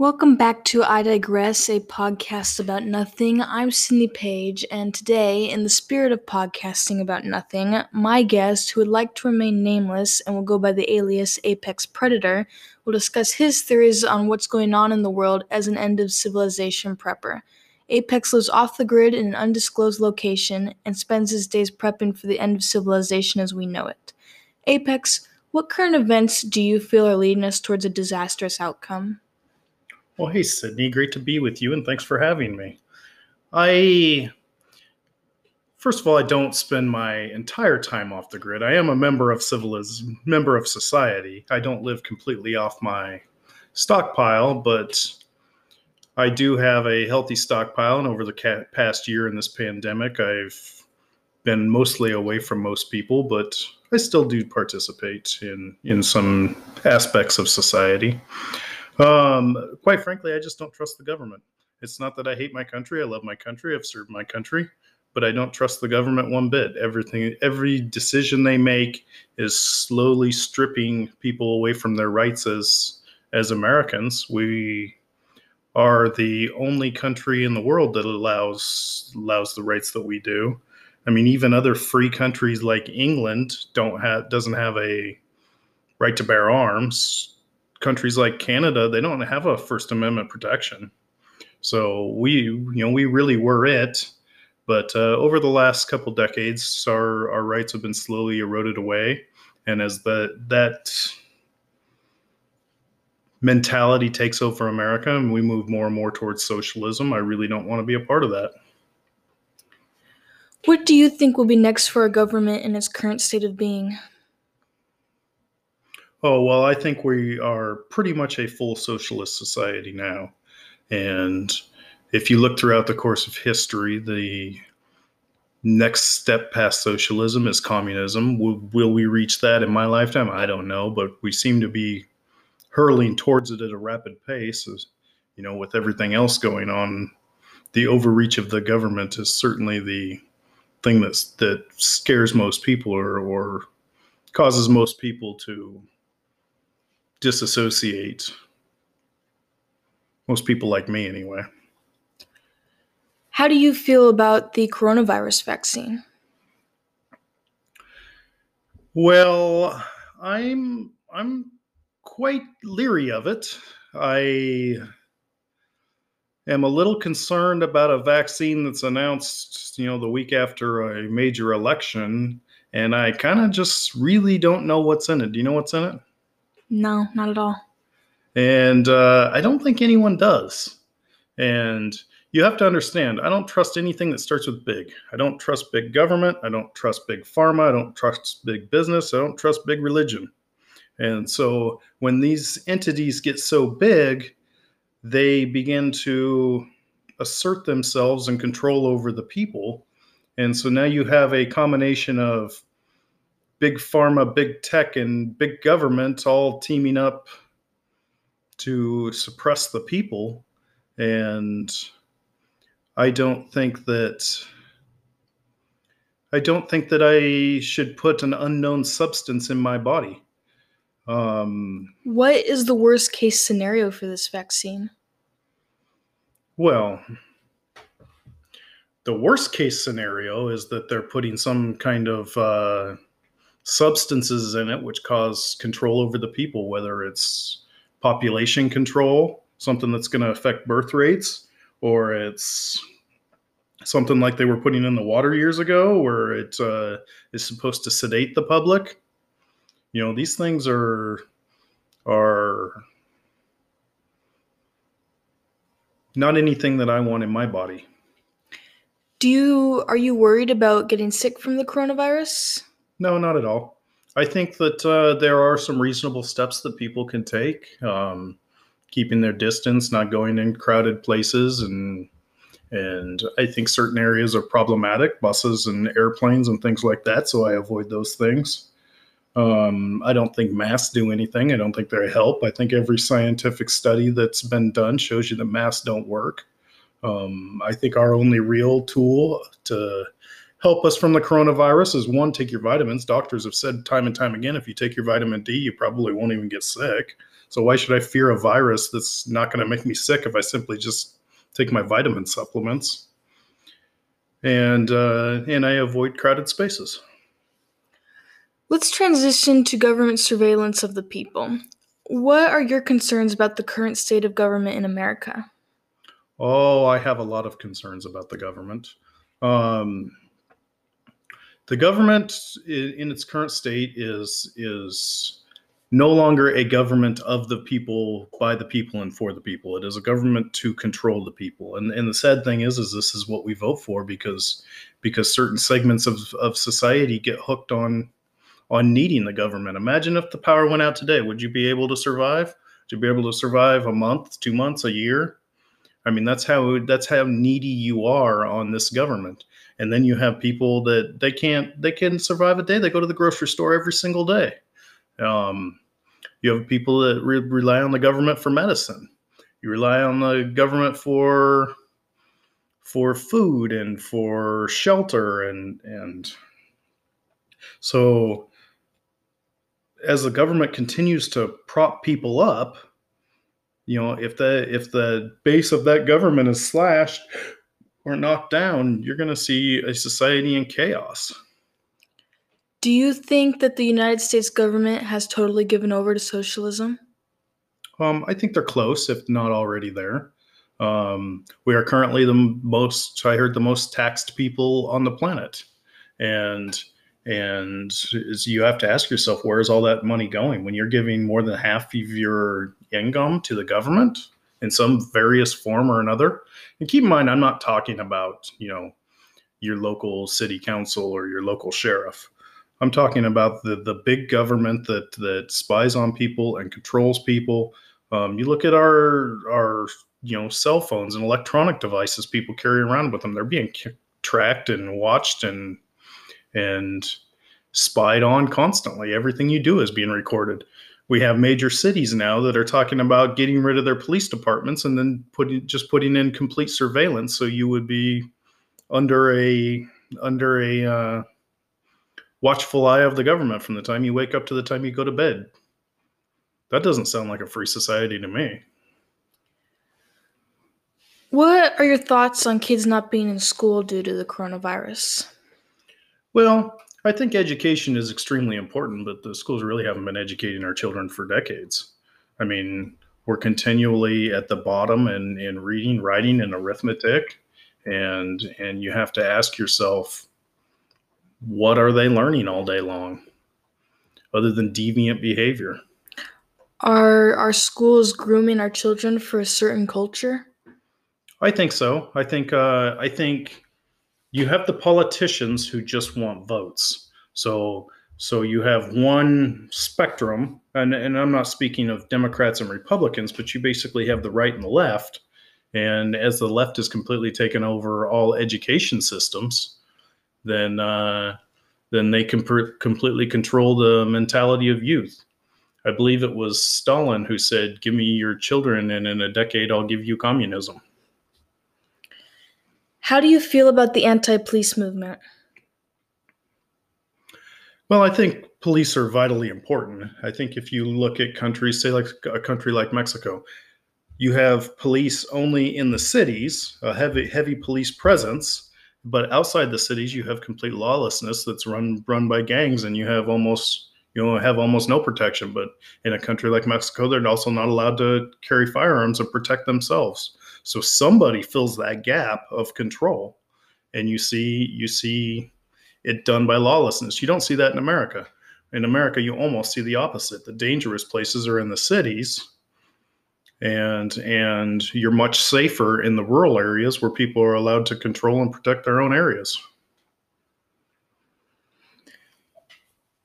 Welcome back to I Digress, a podcast about nothing. I'm Sydney Page, and today, in the spirit of podcasting about nothing, my guest, who would like to remain nameless and will go by the alias Apex Predator, will discuss his theories on what's going on in the world as an end of civilization prepper. Apex lives off the grid in an undisclosed location and spends his days prepping for the end of civilization as we know it. Apex, what current events do you feel are leading us towards a disastrous outcome? Well, hey, Sydney, great to be with you, and thanks for having me. I, first of all, I don't spend my entire time off the grid. I am a member of civilism, member of society. I don't live completely off my stockpile, but I do have a healthy stockpile. And over the past year in this pandemic, I've been mostly away from most people, but I still do participate in in some aspects of society. Um, quite frankly, I just don't trust the government. It's not that I hate my country. I love my country. I've served my country, but I don't trust the government one bit. Everything, every decision they make is slowly stripping people away from their rights as as Americans. We are the only country in the world that allows allows the rights that we do. I mean, even other free countries like England don't have doesn't have a right to bear arms countries like Canada, they don't have a First Amendment protection. So we, you know, we really were it. But uh, over the last couple decades, our our rights have been slowly eroded away, and as the that mentality takes over America and we move more and more towards socialism, I really don't want to be a part of that. What do you think will be next for our government in its current state of being? Oh, well, I think we are pretty much a full socialist society now. And if you look throughout the course of history, the next step past socialism is communism. Will, will, we reach that in my lifetime? I don't know, but we seem to be hurling towards it at a rapid pace. As, you know, with everything else going on, the overreach of the government is certainly the thing that's, that scares most people or, or causes most people to disassociate. Most people like me, anyway. How do you feel about the coronavirus vaccine? Well, I'm I'm quite leery of it. I am a little concerned about a vaccine that's announced, you know, the week after a major election, and I kind of just really don't know what's in it. Do you know what's in it? No, not at all. And uh, I don't think anyone does. And you have to understand, I don't trust anything that starts with big. I don't trust big government. I don't trust big pharma. I don't trust big business. I don't trust big religion. And so when these entities get so big, they begin to assert themselves and control over the people. And so now you have a combination of big pharma, big tech, and big government all teaming up to suppress the people. And I don't think that I don't think that I should put an unknown substance in my body. Um, what is the worst case scenario for this vaccine? Well, the worst case scenario is that they're putting some kind of uh, substances in it which cause control over the people, whether it's population control, something that's going to affect birth rates, or it's something like they were putting in the water years ago, where it uh, is supposed to sedate the public. You know, these things are are not anything that I want in my body. Do you are you worried about getting sick from the coronavirus? No, not at all. I think that uh, there are some reasonable steps that people can take, um, keeping their distance, not going in crowded places, and and I think certain areas are problematic, buses and airplanes and things like that. So I avoid those things. Um, I don't think masks do anything. I don't think they help. I think every scientific study that's been done shows you that masks don't work. Um, I think our only real tool to help us from the coronavirus is one, take your vitamins. Doctors have said time and time again, if you take your vitamin D, you probably won't even get sick. So why should I fear a virus that's not going to make me sick if I simply just take my vitamin supplements? And uh, and I avoid crowded spaces. Let's transition to government surveillance of the people. What are your concerns about the current state of government in America? Oh, I have a lot of concerns about the government. Um, the government in its current state is is no longer a government of the people by the people and for the people. It is a government to control the people. And and the sad thing is is this is what we vote for because because certain segments of of society get hooked on on needing the government. Imagine if the power went out today. Would you be able to survive? Would you be able to survive a month two months a year i mean that's how that's how needy you are on this government. And then you have people that they can't they can't survive a day. They go to the grocery store every single day. Um, you have people that re- rely on the government for medicine. You rely on the government for for food and for shelter and and so as the government continues to prop people up you know if the if the base of that government is slashed or knocked down, you're going to see a society in chaos. Do you think that the United States government has totally given over to socialism? Um, I think they're close, if not already there. Um, we are currently the most, I heard, the most taxed people on the planet, and and you have to ask yourself, where is all that money going when you're giving more than half of your income to the government? in some various form or another. And keep in mind, I'm not talking about, you know, your local city council or your local sheriff. I'm talking about the the big government that that spies on people and controls people. Um, you look at our our you know cell phones and electronic devices people carry around with them. They're being tracked and watched and and spied on constantly. Everything you do is being recorded. We have major cities now that are talking about getting rid of their police departments and then putting just putting in complete surveillance so you would be under a under a uh, watchful eye of the government from the time you wake up to the time you go to bed. That doesn't sound like a free society to me. What are your thoughts on kids not being in school due to the coronavirus well I think education is extremely important, but the schools really haven't been educating our children for decades. I mean, we're continually at the bottom in, in reading, writing, and arithmetic. And and you have to ask yourself, what are they learning all day long? Other than deviant behavior. Are our schools grooming our children for a certain culture? I think so. I think uh, I think you have the politicians who just want votes. So so you have one spectrum, and, and I'm not speaking of Democrats and Republicans, but you basically have the right and the left. And as the left has completely taken over all education systems, then uh, then they can completely control the mentality of youth. I believe it was Stalin who said, "Give me your children, and in a decade, I'll give you communism." How do you feel about the anti police movement? Well, I think police are vitally important. I think if you look at countries, say like a country like Mexico, you have police only in the cities, a heavy heavy police presence, but outside the cities you have complete lawlessness that's run run by gangs and you have almost you know have almost no protection but in a country like mexico they're also not allowed to carry firearms and protect themselves so somebody fills that gap of control, and you see you see it done by lawlessness. You don't see that in America. In America, you almost see the opposite. The dangerous places are in the cities, and and you're much safer in the rural areas where people are allowed to control and protect their own areas.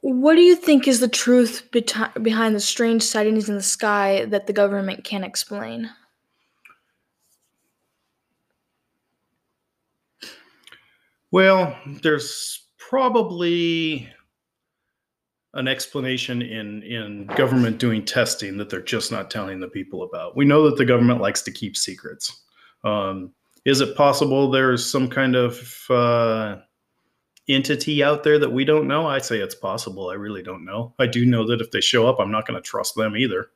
What do you think is the truth behind the strange sightings in the sky that the government can't explain? Well, there's probably an explanation in in government doing testing that they're just not telling the people about. We know that the government likes to keep secrets. Um, is it possible there's some kind of uh, entity out there that we don't know? I say it's possible. I really don't know. I do know that if they show up, I'm not going to trust them either.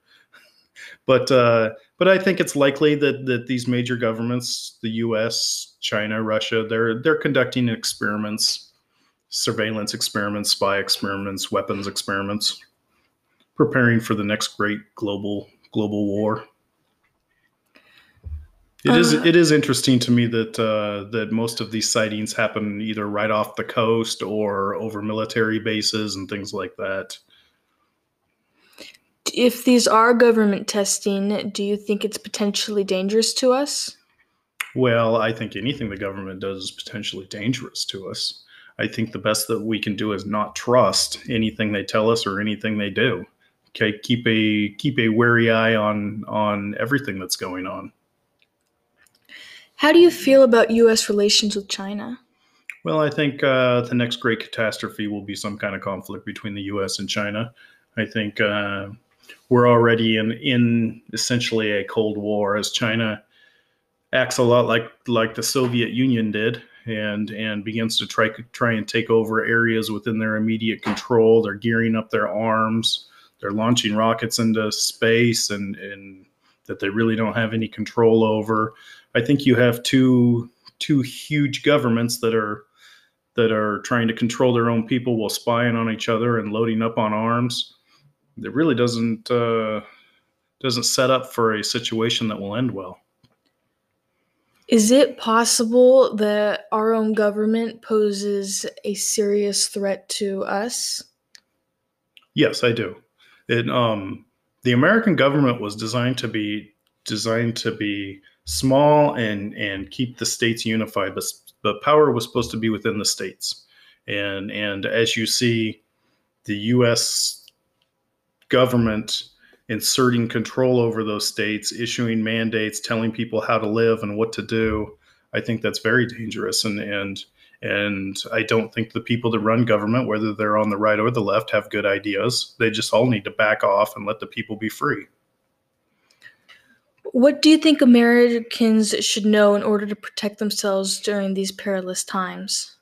But uh, but I think it's likely that that these major governments, the U.S., China, Russia, they're they're conducting experiments, surveillance experiments, spy experiments, weapons experiments, preparing for the next great global global war. It is Uh, it is interesting to me that uh, that most of these sightings happen either right off the coast or over military bases and things like that. If these are government testing, do you think it's potentially dangerous to us? Well, I think anything the government does is potentially dangerous to us. I think the best that we can do is not trust anything they tell us or anything they do. Okay, keep a keep a wary eye on on everything that's going on. How do you feel about U.S. relations with China? Well, I think uh, the next great catastrophe will be some kind of conflict between the U.S. and China. I think uh, we're already in in essentially a cold war as China acts a lot like like the Soviet Union did and and begins to try try and take over areas within their immediate control. They're gearing up their arms. They're launching rockets into space and and that they really don't have any control over. I think you have two two huge governments that are that are trying to control their own people while spying on each other and loading up on arms. It really doesn't uh, doesn't set up for a situation that will end well. Is it possible that our own government poses a serious threat to us? Yes, I do. It um, the American government was designed to be designed to be small and and keep the states unified, but but power was supposed to be within the states. And and as you see, the U.S. government inserting control over those states, issuing mandates, telling people how to live and what to do, I think that's very dangerous. And and and I don't think the people that run government, whether they're on the right or the left, have good ideas. They just all need to back off and let the people be free. What do you think Americans should know in order to protect themselves during these perilous times?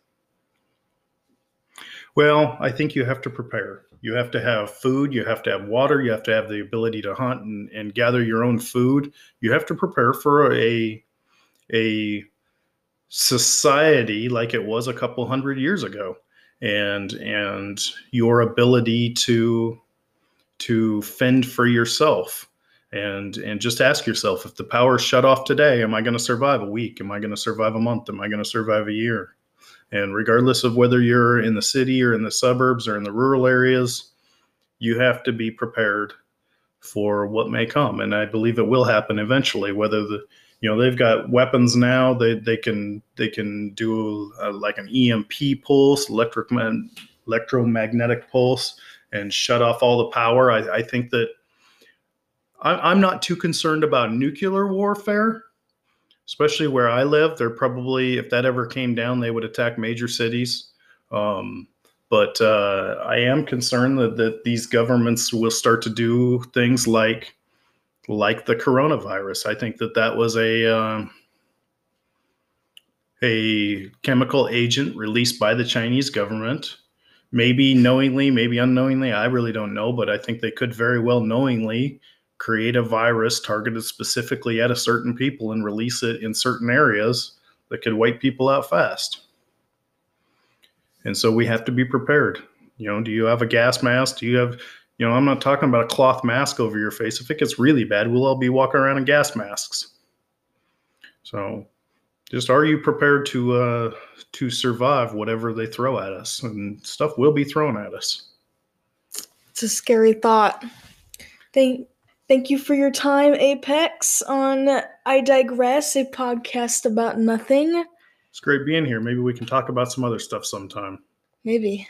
Well, I think you have to prepare. You have to have food, you have to have water, you have to have the ability to hunt and, and gather your own food. You have to prepare for a a society like it was a couple hundred years ago. And and your ability to to fend for yourself and and just ask yourself if the power shut off today am i going to survive a week am i going to survive a month am i going to survive a year and regardless of whether you're in the city or in the suburbs or in the rural areas, you have to be prepared for what may come. And I believe it will happen eventually. Whether the you know they've got weapons now, they they can they can do uh, like an EMP pulse, electric electromagnetic pulse, and shut off all the power. I, I think that I, I'm not too concerned about nuclear warfare especially where I live. They're probably, if that ever came down, they would attack major cities. Um, but uh, I am concerned that, that these governments will start to do things like like the coronavirus. I think that that was a um, a chemical agent released by the Chinese government, maybe knowingly, maybe unknowingly. I really don't know, but I think they could very well knowingly create a virus targeted specifically at a certain people and release it in certain areas that could wipe people out fast. And so we have to be prepared. You know, do you have a gas mask? Do you have, you know, I'm not talking about a cloth mask over your face. If it gets really bad, we'll all be walking around in gas masks. So just are you prepared to uh to survive whatever they throw at us and stuff will be thrown at us. It's a scary thought. Thank Thank you for your time, Apex, on I Digress, a podcast about nothing. It's great being here. Maybe we can talk about some other stuff sometime. Maybe.